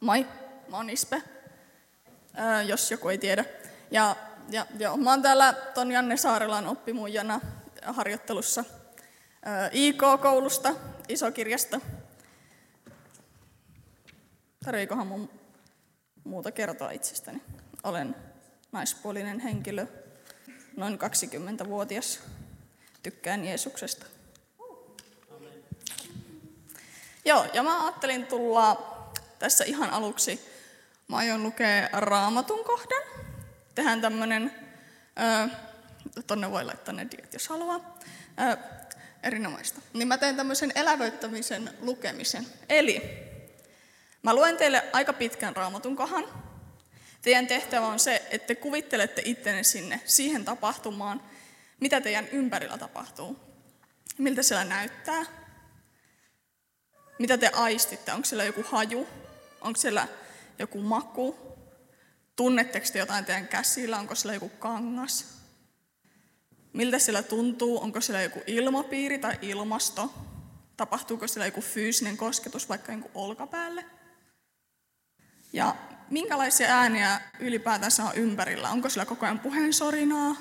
Moi, mä oon Ispe, öö, jos joku ei tiedä. Ja, ja joo, mä oon täällä ton Janne Saarelan oppimuijana harjoittelussa öö, IK-koulusta, isokirjasta. Tarviikohan mun muuta kertoa itsestäni? Olen naispuolinen henkilö, noin 20-vuotias. Tykkään Jeesuksesta. Joo, ja mä ajattelin tulla tässä ihan aluksi, mä aion lukea raamatun kohdan. Tehdään tämmönen, tonne voi laittaa ne diet, jos haluaa. Ö, erinomaista. Niin mä teen tämmöisen elävöittämisen lukemisen. Eli mä luen teille aika pitkän raamatun kohan. Teidän tehtävä on se, että te kuvittelette ittenne sinne, siihen tapahtumaan, mitä teidän ympärillä tapahtuu. Miltä siellä näyttää, mitä te aistitte? Onko siellä joku haju? Onko siellä joku maku? Tunnetteko te jotain teidän käsillä? Onko siellä joku kangas? Miltä siellä tuntuu? Onko siellä joku ilmapiiri tai ilmasto? Tapahtuuko siellä joku fyysinen kosketus vaikka jonkun olkapäälle? Ja minkälaisia ääniä ylipäätänsä on ympärillä? Onko siellä koko ajan puheensorinaa?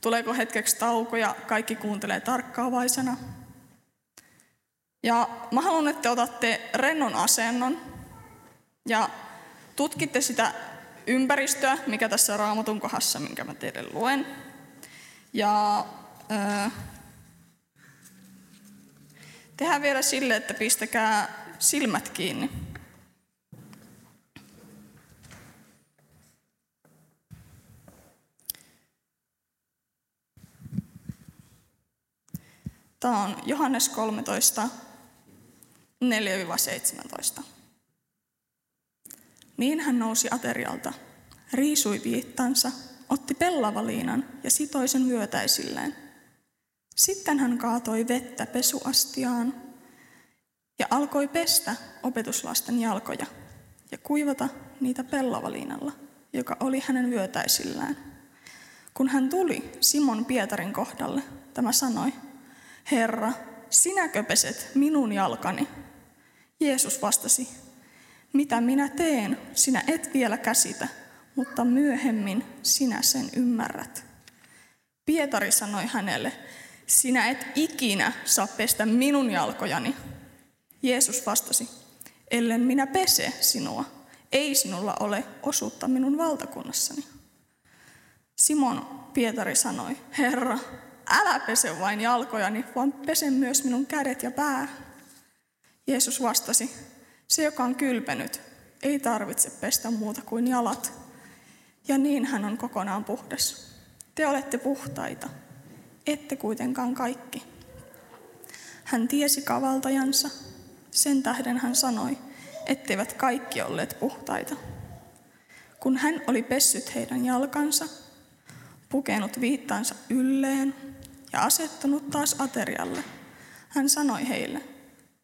Tuleeko hetkeksi tauko ja kaikki kuuntelee tarkkaavaisena? Ja mä haluan, että te otatte rennon asennon ja tutkitte sitä ympäristöä, mikä tässä raamatun kohdassa, minkä mä teille luen. Ja äh, tehdään vielä sille, että pistäkää silmät kiinni. Tämä on Johannes 13, 4-17. Niin hän nousi aterialta, riisui viittansa, otti pellavaliinan ja sitoi sen vyötäisilleen. Sitten hän kaatoi vettä pesuastiaan ja alkoi pestä opetuslasten jalkoja ja kuivata niitä pellavaliinalla, joka oli hänen vyötäisillään. Kun hän tuli Simon Pietarin kohdalle, tämä sanoi, Herra, sinäkö peset minun jalkani? Jeesus vastasi, mitä minä teen, sinä et vielä käsitä, mutta myöhemmin sinä sen ymmärrät. Pietari sanoi hänelle, sinä et ikinä saa pestä minun jalkojani. Jeesus vastasi, ellen minä pese sinua, ei sinulla ole osuutta minun valtakunnassani. Simon Pietari sanoi, Herra, älä pese vain jalkojani, vaan pese myös minun kädet ja pää. Jeesus vastasi, se joka on kylpenyt, ei tarvitse pestä muuta kuin jalat. Ja niin hän on kokonaan puhdas. Te olette puhtaita, ette kuitenkaan kaikki. Hän tiesi kavaltajansa, sen tähden hän sanoi, etteivät kaikki olleet puhtaita. Kun hän oli pessyt heidän jalkansa, pukenut viittansa ylleen ja asettunut taas aterialle, hän sanoi heille,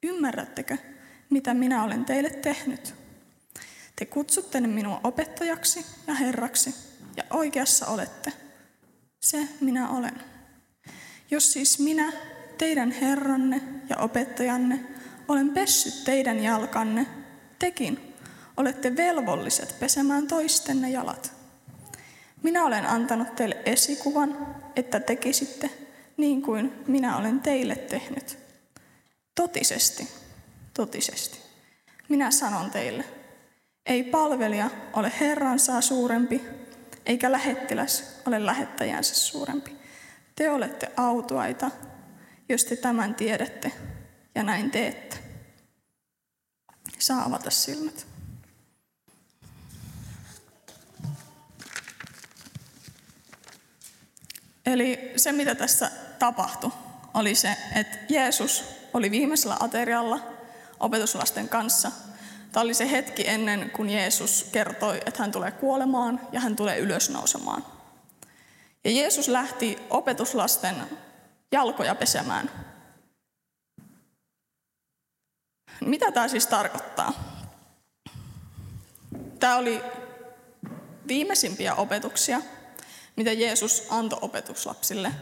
ymmärrättekö, mitä minä olen teille tehnyt? Te kutsutte minua opettajaksi ja herraksi, ja oikeassa olette. Se minä olen. Jos siis minä, teidän herranne ja opettajanne, olen pessyt teidän jalkanne, tekin olette velvolliset pesemään toistenne jalat. Minä olen antanut teille esikuvan, että tekisitte niin kuin minä olen teille tehnyt. Totisesti, totisesti. Minä sanon teille, ei palvelija ole Herransa suurempi, eikä lähettiläs ole lähettäjänsä suurempi. Te olette autuaita, jos te tämän tiedätte ja näin teette. Saa avata silmät. Eli se, mitä tässä tapahtui, oli se, että Jeesus oli viimeisellä aterialla opetuslasten kanssa. Tämä oli se hetki ennen kuin Jeesus kertoi, että hän tulee kuolemaan ja hän tulee ylösnousemaan. Ja Jeesus lähti opetuslasten jalkoja pesemään. Mitä tämä siis tarkoittaa? Tämä oli viimeisimpiä opetuksia, mitä Jeesus antoi opetuslapsille.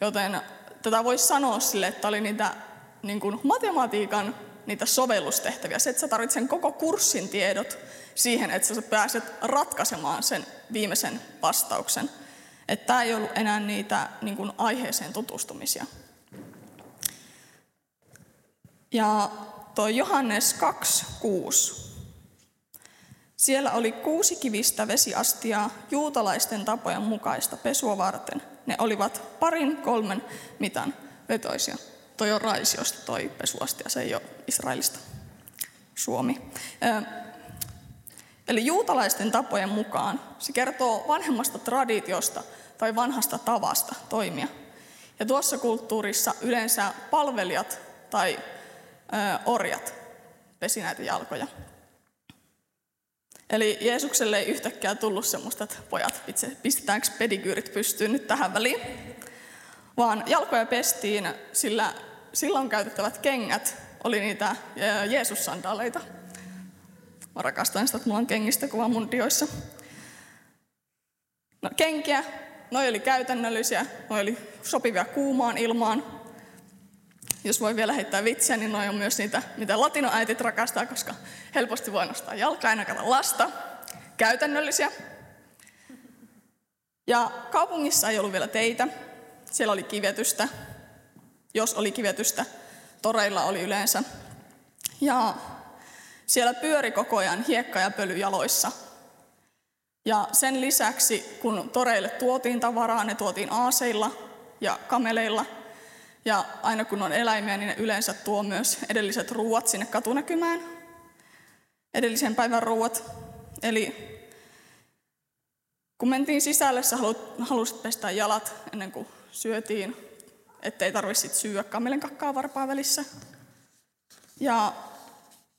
Joten tätä voisi sanoa sille, että oli niitä niin kuin matematiikan niitä sovellustehtäviä. Se, että sä tarvitset sen koko kurssin tiedot siihen, että sä pääset ratkaisemaan sen viimeisen vastauksen. Että tämä ei ollut enää niitä niin kuin aiheeseen tutustumisia. Ja tuo Johannes 2.6. Siellä oli kuusi kivistä vesiastiaa juutalaisten tapojen mukaista pesua varten. Ne olivat parin kolmen mitan vetoisia. Toi on Raisiosta toi pesuastia, se ei ole Israelista. Suomi. Eli juutalaisten tapojen mukaan se kertoo vanhemmasta traditiosta tai vanhasta tavasta toimia. Ja tuossa kulttuurissa yleensä palvelijat tai orjat pesi näitä jalkoja. Eli Jeesukselle ei yhtäkkiä tullut semmoista, että pojat, itse pistetäänkö pedigyyrit pystyyn nyt tähän väliin, vaan jalkoja pestiin, sillä silloin käytettävät kengät oli niitä Jeesus-sandaaleita. Mä rakastan sitä, että mulla on kengistä kuva mun dioissa. No, kenkiä, noi oli käytännöllisiä, noi oli sopivia kuumaan ilmaan. Jos voi vielä heittää vitsiä, niin noi on myös niitä, mitä latinoäitit rakastaa, koska helposti voi nostaa jalkaa ja lasta. Käytännöllisiä. Ja kaupungissa ei ollut vielä teitä. Siellä oli kivetystä. Jos oli kivetystä, toreilla oli yleensä. Ja siellä pyöri koko ajan hiekka ja pöly jaloissa. Ja sen lisäksi, kun toreille tuotiin tavaraa, ne tuotiin aaseilla ja kameleilla. Ja aina kun on eläimiä, niin ne yleensä tuo myös edelliset ruuat sinne katunäkymään. Edellisen päivän ruuat. Eli kun mentiin sisälle, sä halusit pestä jalat ennen kuin syötiin, ettei tarvitse syödä kamelin kakkaa varpaa välissä. Ja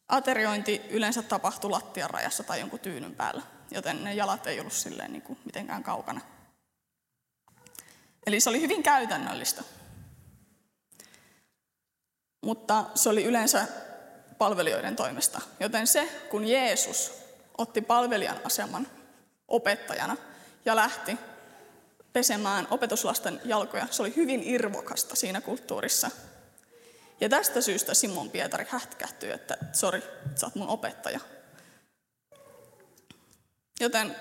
ateriointi yleensä tapahtui lattian rajassa tai jonkun tyynyn päällä, joten ne jalat ei ollut silleen niin kuin mitenkään kaukana. Eli se oli hyvin käytännöllistä. Mutta se oli yleensä palvelijoiden toimesta. Joten se, kun Jeesus otti palvelijan aseman opettajana ja lähti pesemään opetuslasten jalkoja, se oli hyvin irvokasta siinä kulttuurissa. Ja tästä syystä Simon Pietari hätkähtyi, että sori, sä oot mun opettaja. Joten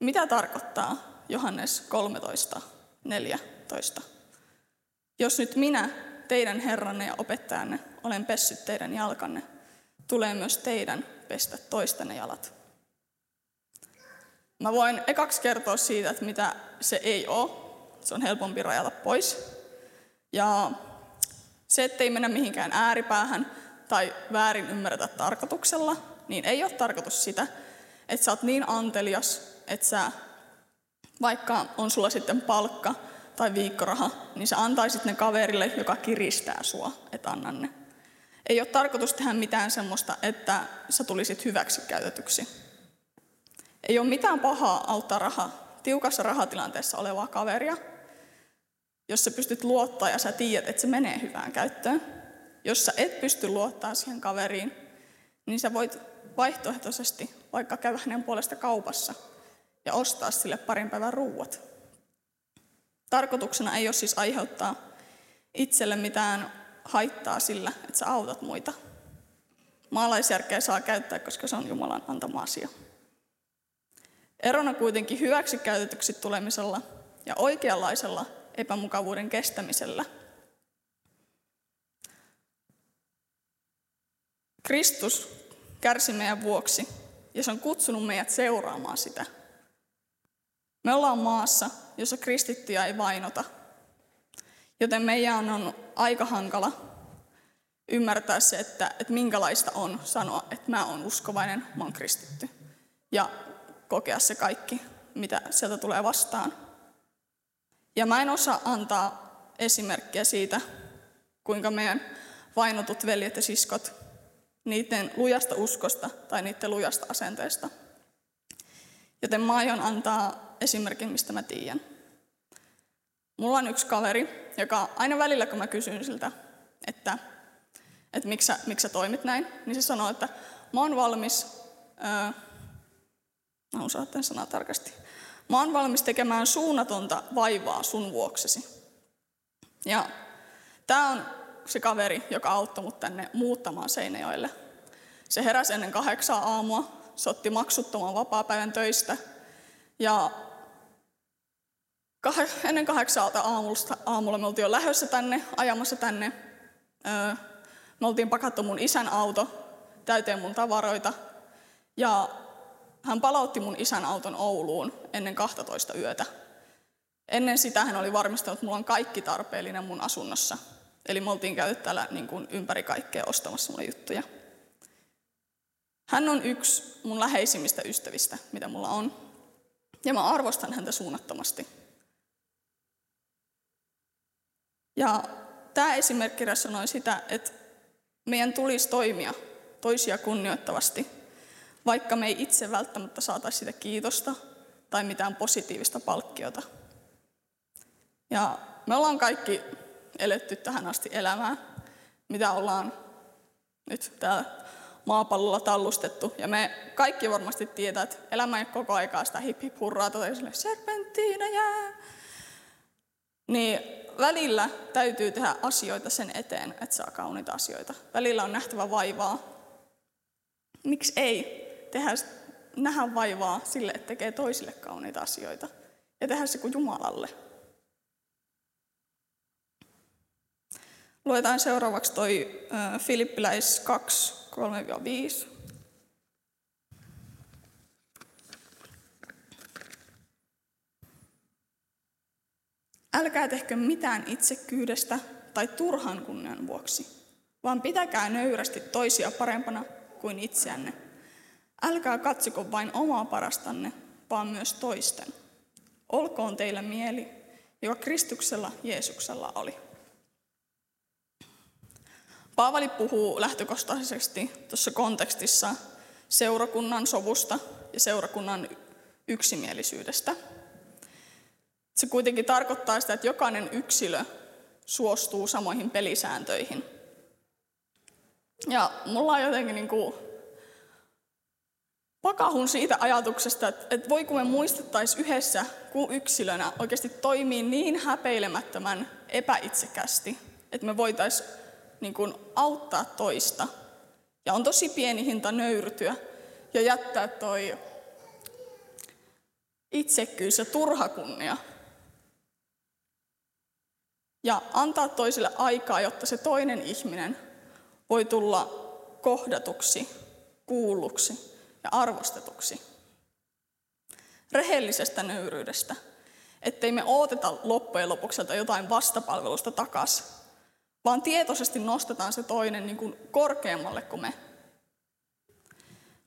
mitä tarkoittaa Johannes 13, 14? Jos nyt minä, teidän herranne ja opettajanne, olen pessyt teidän jalkanne, tulee myös teidän pestä toistenne jalat. Mä voin ekaksi kertoa siitä, että mitä se ei ole. Se on helpompi rajata pois. Ja se, ettei mennä mihinkään ääripäähän tai väärin ymmärretä tarkoituksella, niin ei ole tarkoitus sitä, että sä oot niin antelias, että sä, vaikka on sulla sitten palkka tai viikkoraha, niin sä antaisit ne kaverille, joka kiristää sua, että anna ne. Ei ole tarkoitus tehdä mitään semmoista, että sä tulisit hyväksi käytetyksi. Ei ole mitään pahaa auttaa raha, tiukassa rahatilanteessa olevaa kaveria, jos sä pystyt luottaa ja sä tiedät, että se menee hyvään käyttöön. Jos sä et pysty luottaa siihen kaveriin, niin sä voit vaihtoehtoisesti vaikka käydä hänen puolesta kaupassa ja ostaa sille parin päivän ruuat. Tarkoituksena ei ole siis aiheuttaa itselle mitään haittaa sillä, että sä autat muita. Maalaisjärkeä saa käyttää, koska se on Jumalan antama asia. Erona kuitenkin hyväksikäytetyksi tulemisella ja oikeanlaisella epämukavuuden kestämisellä. Kristus kärsi meidän vuoksi ja se on kutsunut meidät seuraamaan sitä. Me ollaan maassa, jossa kristittyjä ei vainota, joten meidän on aika hankala ymmärtää se, että, että minkälaista on sanoa, että mä oon uskovainen, mä oon kristitty. Ja kokea se kaikki, mitä sieltä tulee vastaan. Ja mä en osaa antaa esimerkkiä siitä, kuinka meidän vainotut veljet ja siskot, niiden lujasta uskosta tai niiden lujasta asenteesta. Joten mä aion antaa esimerkin, mistä mä tiedän. Mulla on yksi kaveri, joka aina välillä, kun mä kysyn siltä, että, että miksi, sä, miksi sä toimit näin, niin se sanoo, että mä oon valmis, mä osaan tämän tarkasti, Mä oon valmis tekemään suunnatonta vaivaa sun vuoksesi. Ja tämä on se kaveri, joka auttoi mut tänne muuttamaan Seinäjoelle. Se heräsi ennen kahdeksaa aamua, se otti maksuttoman vapaa-päivän töistä ja ennen kahdeksalta aamusta, aamulla me oltiin jo lähdössä tänne, ajamassa tänne. me oltiin pakattu mun isän auto täyteen mun tavaroita. Ja hän palautti mun isän auton Ouluun ennen 12 yötä. Ennen sitä hän oli varmistanut, että mulla on kaikki tarpeellinen mun asunnossa. Eli me oltiin käyty täällä niin kuin ympäri kaikkea ostamassa mulle juttuja. Hän on yksi mun läheisimmistä ystävistä, mitä mulla on. Ja mä arvostan häntä suunnattomasti. Ja tämä esimerkki sanoi sitä, että meidän tulisi toimia toisia kunnioittavasti, vaikka me ei itse välttämättä saataisi sitä kiitosta tai mitään positiivista palkkiota. Ja me ollaan kaikki eletty tähän asti elämää, mitä ollaan nyt täällä maapallolla tallustettu. Ja me kaikki varmasti tietää, että elämä ei koko aikaa sitä hip hip hurraa tai sille serpenttiina jää. Niin välillä täytyy tehdä asioita sen eteen, että saa kauniita asioita. Välillä on nähtävä vaivaa. Miksi ei tehdä, nähdä vaivaa sille, että tekee toisille kauniita asioita ja tehdä se kuin Jumalalle. Luetaan seuraavaksi toi Filippiläis 2, 3-5. Älkää tehkö mitään itsekyydestä tai turhan kunnian vuoksi, vaan pitäkää nöyrästi toisia parempana kuin itseänne. Älkää katsoko vain omaa parastanne, vaan myös toisten. Olkoon teillä mieli, joka Kristuksella Jeesuksella oli. Paavali puhuu lähtökohtaisesti tuossa kontekstissa seurakunnan sovusta ja seurakunnan yksimielisyydestä – se kuitenkin tarkoittaa sitä, että jokainen yksilö suostuu samoihin pelisääntöihin. Ja mulla on jotenkin niin kuin pakahun siitä ajatuksesta, että, että voi kun me muistettaisiin yhdessä kuin yksilönä oikeasti toimii niin häpeilemättömän epäitsekästi, että me voitaisiin niin kuin auttaa toista. Ja on tosi pieni hinta nöyrytyä ja jättää toi itsekkyys ja turha kunnia ja antaa toiselle aikaa, jotta se toinen ihminen voi tulla kohdatuksi, kuulluksi ja arvostetuksi. Rehellisestä nöyryydestä, ettei me ooteta loppujen lopuksi jotain vastapalvelusta takas, vaan tietoisesti nostetaan se toinen niin kuin korkeammalle kuin me.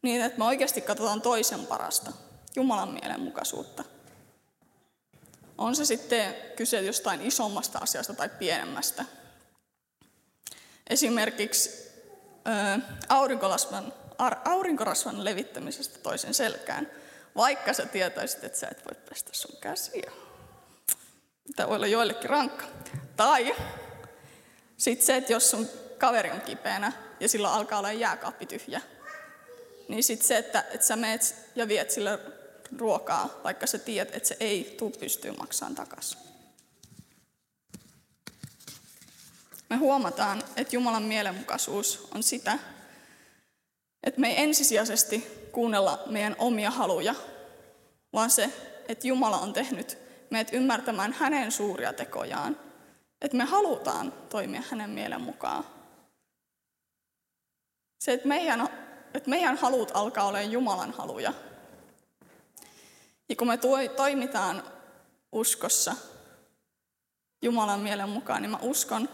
Niin, että me oikeasti katsotaan toisen parasta, Jumalan mielenmukaisuutta. On se sitten kyse jostain isommasta asiasta tai pienemmästä. Esimerkiksi aurinkorasvan, aurinkorasvan levittämisestä toisen selkään, vaikka sä tietäisit, että sä et voi pestä sun käsiä. Tämä voi olla joillekin rankka. Tai sitten se, että jos sun kaveri on kipeänä ja sillä alkaa olla jääkaappi tyhjä, niin sitten se, että, että sä meet ja viet sille ruokaa, vaikka sä tiedät, että se ei tule pystyä maksamaan takaisin. Me huomataan, että Jumalan mielenmukaisuus on sitä, että me ei ensisijaisesti kuunnella meidän omia haluja, vaan se, että Jumala on tehnyt meidät ymmärtämään hänen suuria tekojaan. Että me halutaan toimia hänen mielen mukaan. Se, että meidän, että meidän halut alkaa olemaan Jumalan haluja, ja kun me toimitaan uskossa Jumalan mielen mukaan, niin mä uskon,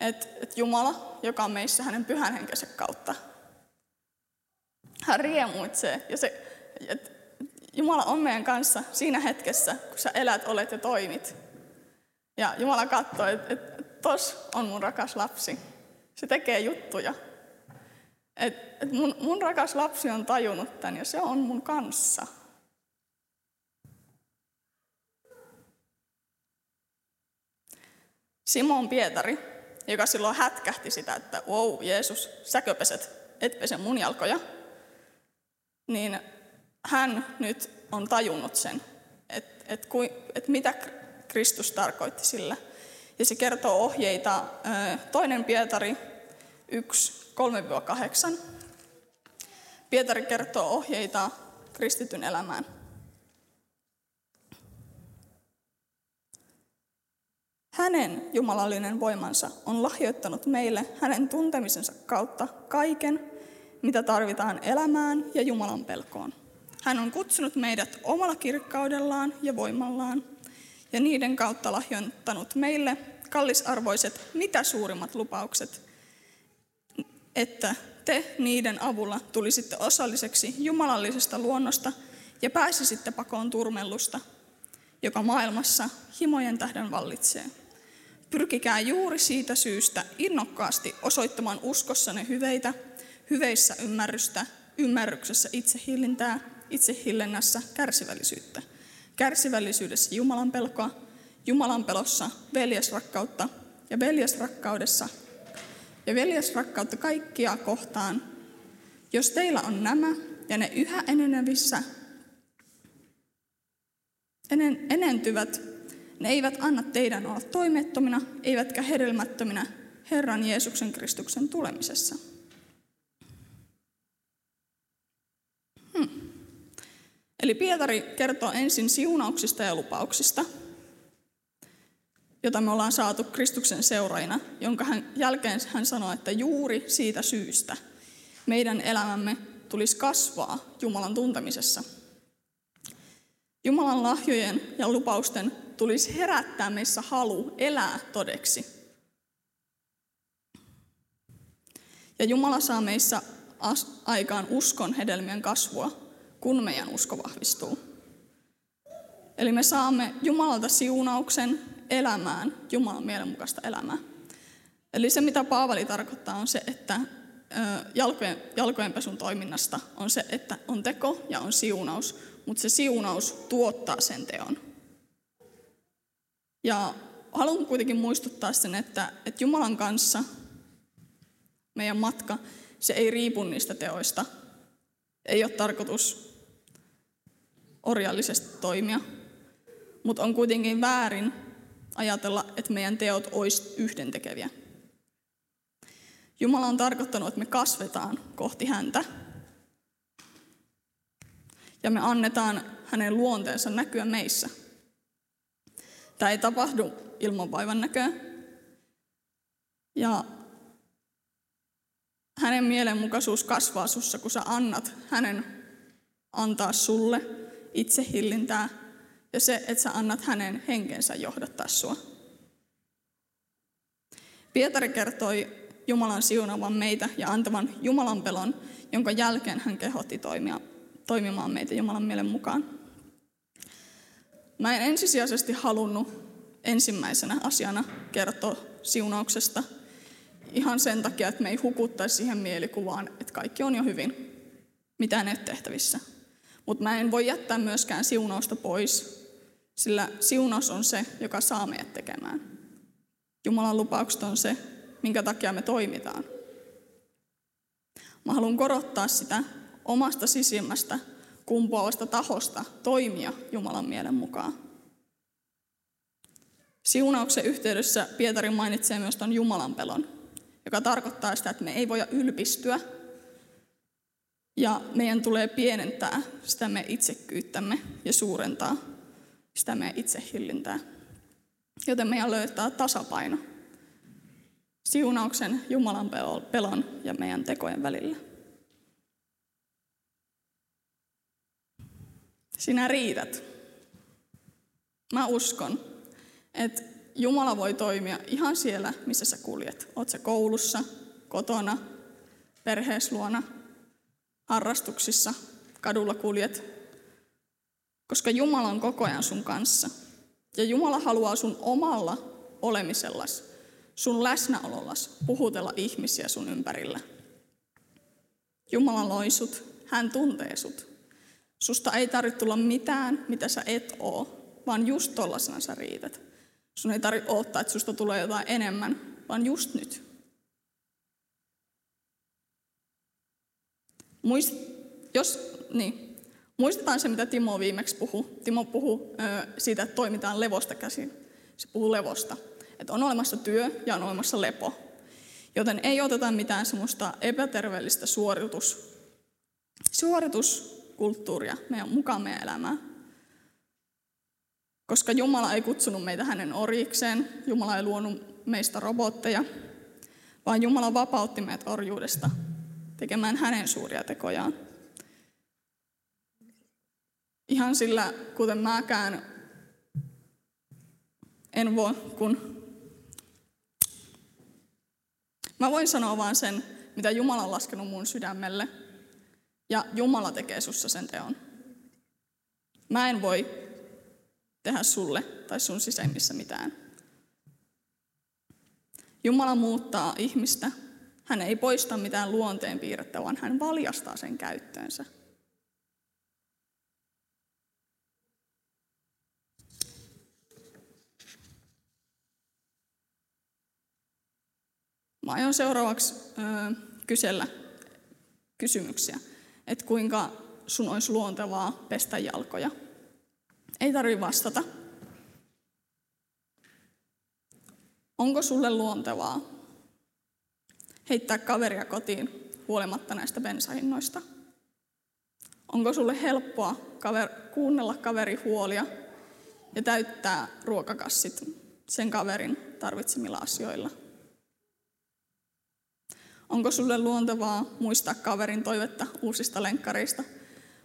että, että Jumala, joka on meissä hänen pyhän henkensä kautta, hän riemuitsee. Ja se, että Jumala on meidän kanssa siinä hetkessä, kun sä elät, olet ja toimit. Ja Jumala katsoo, että, että tos on mun rakas lapsi. Se tekee juttuja. Että, että mun, mun rakas lapsi on tajunnut tämän ja se on mun kanssa. Simon Pietari, joka silloin hätkähti sitä, että wow, Jeesus, säkö peset, et pese mun jalkoja, niin hän nyt on tajunnut sen, että, että, että mitä Kristus tarkoitti sillä. Ja se kertoo ohjeita toinen Pietari 1, 3-8. Pietari kertoo ohjeita kristityn elämään. Hänen jumalallinen voimansa on lahjoittanut meille hänen tuntemisensa kautta kaiken, mitä tarvitaan elämään ja Jumalan pelkoon. Hän on kutsunut meidät omalla kirkkaudellaan ja voimallaan ja niiden kautta lahjoittanut meille kallisarvoiset mitä suurimmat lupaukset, että te niiden avulla tulisitte osalliseksi jumalallisesta luonnosta ja pääsisitte pakoon turmellusta, joka maailmassa himojen tähden vallitsee. Pyrkikää juuri siitä syystä innokkaasti osoittamaan uskossanne hyveitä, hyveissä ymmärrystä, ymmärryksessä itsehillintää, itsehillennässä kärsivällisyyttä, kärsivällisyydessä Jumalan pelkoa, Jumalan pelossa veljesrakkautta ja veljesrakkaudessa ja veljesrakkautta kaikkia kohtaan. Jos teillä on nämä ja ne yhä enenevissä enentyvät, ne eivät anna teidän olla toimettomina, eivätkä hedelmättöminä Herran Jeesuksen Kristuksen tulemisessa. Eli Pietari kertoo ensin siunauksista ja lupauksista, jota me ollaan saatu Kristuksen seuraina, jonka hän, jälkeen hän sanoi, että juuri siitä syystä meidän elämämme tulisi kasvaa Jumalan tuntemisessa. Jumalan lahjojen ja lupausten tulisi herättää meissä halu elää todeksi. Ja Jumala saa meissä aikaan uskon hedelmien kasvua, kun meidän usko vahvistuu. Eli me saamme Jumalalta siunauksen elämään Jumalan mielenmukaista elämää. Eli se, mitä Paavali tarkoittaa, on se, että jalkojen, jalkojenpesun toiminnasta on se, että on teko ja on siunaus, mutta se siunaus tuottaa sen teon. Ja haluan kuitenkin muistuttaa sen, että, että Jumalan kanssa meidän matka, se ei riipu niistä teoista. Ei ole tarkoitus orjallisesti toimia, mutta on kuitenkin väärin ajatella, että meidän teot olisi yhdentekeviä. Jumala on tarkoittanut, että me kasvetaan kohti häntä. Ja me annetaan hänen luonteensa näkyä meissä. Tämä ei tapahdu ilman vaivan näköä. Ja hänen mielenmukaisuus kasvaa sussa, kun sä annat hänen antaa sulle itsehillintää ja se, että sä annat hänen henkensä johdattaa sua. Pietari kertoi Jumalan siunavan meitä ja antavan Jumalan pelon, jonka jälkeen hän kehotti toimia, toimimaan meitä Jumalan mielen mukaan. Mä en ensisijaisesti halunnut ensimmäisenä asiana kertoa siunauksesta ihan sen takia, että me ei hukuttaisi siihen mielikuvaan, että kaikki on jo hyvin, mitään ei tehtävissä. Mutta mä en voi jättää myöskään siunausta pois, sillä siunaus on se, joka saa meidät tekemään. Jumalan lupaukset on se, minkä takia me toimitaan. Mä haluan korottaa sitä omasta sisimmästä kumpuavasta tahosta toimia Jumalan mielen mukaan. Siunauksen yhteydessä Pietari mainitsee myös tuon Jumalan pelon, joka tarkoittaa sitä, että me ei voida ylpistyä ja meidän tulee pienentää sitä meidän itsekyyttämme ja suurentaa sitä meidän itsehillintää. Joten meidän löytää tasapaino siunauksen, Jumalan pelon ja meidän tekojen välillä. Sinä riität. Mä uskon, että Jumala voi toimia ihan siellä, missä sä kuljet. Oot sä koulussa, kotona, perheesluona, harrastuksissa, kadulla kuljet. Koska Jumala on koko ajan sun kanssa. Ja Jumala haluaa sun omalla olemisellas, sun läsnäolollas puhutella ihmisiä sun ympärillä. Jumala loi sut, hän tuntee sut. Susta ei tarvitse tulla mitään, mitä sä et oo, vaan just tollasena sä riität. Sun ei tarvitse odottaa, että susta tulee jotain enemmän, vaan just nyt. Muist, jos, niin, muistetaan se, mitä Timo viimeksi puhui. Timo puhui ö, siitä, että toimitaan levosta käsin. Se puhuu levosta. Että on olemassa työ ja on olemassa lepo. Joten ei oteta mitään semmoista epäterveellistä suoritus, suorituskulttuuria meidän mukaan meidän elämään. Koska Jumala ei kutsunut meitä hänen orjikseen, Jumala ei luonut meistä robotteja, vaan Jumala vapautti meidät orjuudesta tekemään hänen suuria tekojaan. Ihan sillä, kuten mäkään en voi, kun Mä voin sanoa vaan sen, mitä Jumala on laskenut mun sydämelle, ja Jumala tekee sussa sen teon. Mä en voi tehdä sulle tai sun sisemmissä mitään. Jumala muuttaa ihmistä. Hän ei poista mitään luonteen piirrettä, vaan hän valjastaa sen käyttöönsä. Mä aion seuraavaksi ö, kysellä kysymyksiä, että kuinka sun olisi luontevaa pestä jalkoja. Ei tarvi vastata. Onko sulle luontevaa heittää kaveria kotiin huolimatta näistä bensahinnoista? Onko sulle helppoa kaver- kuunnella kaveri huolia ja täyttää ruokakassit sen kaverin tarvitsemilla asioilla? Onko sulle luontevaa muistaa kaverin toivetta uusista lenkkareista,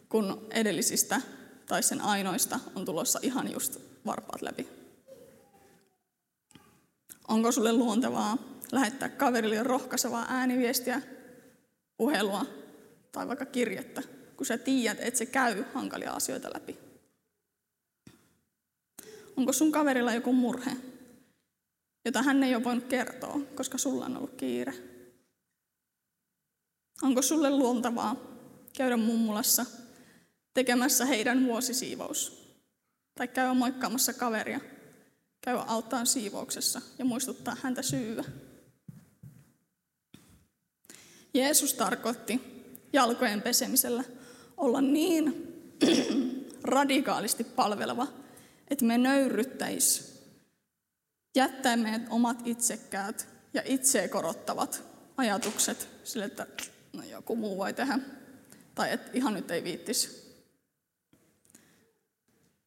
kun edellisistä tai sen ainoista on tulossa ihan just varpaat läpi? Onko sulle luontevaa lähettää kaverille rohkaisevaa ääniviestiä, puhelua tai vaikka kirjettä, kun sä tiedät, että se käy hankalia asioita läpi? Onko sun kaverilla joku murhe, jota hän ei ole voinut kertoa, koska sulla on ollut kiire? Onko sulle luontavaa käydä mummulassa tekemässä heidän vuosisiivous? Tai käydä moikkaamassa kaveria, käydä auttaa siivouksessa ja muistuttaa häntä syyä? Jeesus tarkoitti jalkojen pesemisellä olla niin radikaalisti palveleva, että me nöyryttäis jättää meidät omat itsekkäät ja itseä korottavat ajatukset sille, että no joku muu voi tehdä. Tai että ihan nyt ei viittis.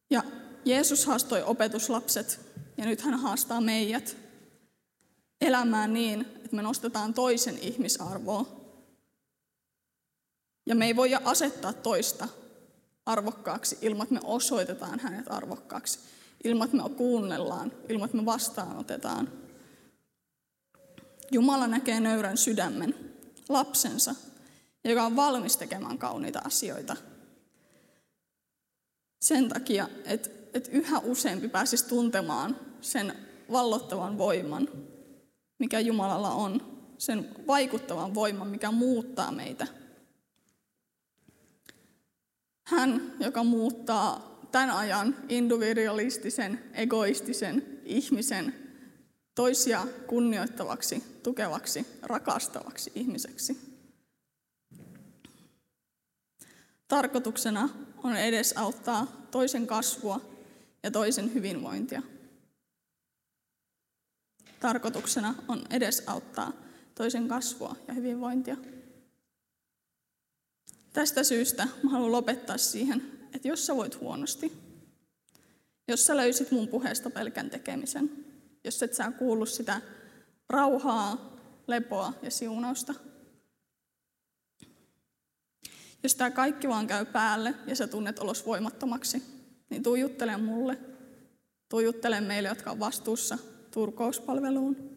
Ja Jeesus haastoi opetuslapset ja nyt hän haastaa meidät elämään niin, että me nostetaan toisen ihmisarvoa. Ja me ei voi asettaa toista arvokkaaksi ilman, että me osoitetaan hänet arvokkaaksi. Ilman, että me kuunnellaan, ilman, että me vastaanotetaan. Jumala näkee nöyrän sydämen lapsensa, joka on valmis tekemään kauniita asioita. Sen takia, että, että yhä useampi pääsisi tuntemaan sen vallottavan voiman, mikä Jumalalla on, sen vaikuttavan voiman, mikä muuttaa meitä. Hän, joka muuttaa tämän ajan individualistisen, egoistisen ihmisen toisia kunnioittavaksi, tukevaksi, rakastavaksi ihmiseksi. Tarkoituksena on edesauttaa toisen kasvua ja toisen hyvinvointia. Tarkoituksena on edesauttaa toisen kasvua ja hyvinvointia. Tästä syystä mä haluan lopettaa siihen, että jos sä voit huonosti, jos sä löysit mun puheesta pelkän tekemisen, jos et sä kuullut sitä rauhaa, lepoa ja siunausta. Jos tämä kaikki vaan käy päälle ja sä tunnet olos voimattomaksi, niin tuu juttele mulle. Tuu juttele meille, jotka on vastuussa turkouspalveluun.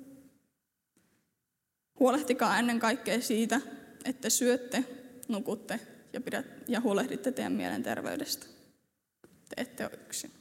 Huolehtikaa ennen kaikkea siitä, että syötte, nukutte ja, pidät, ja huolehditte teidän mielenterveydestä. Te ette ole yksin.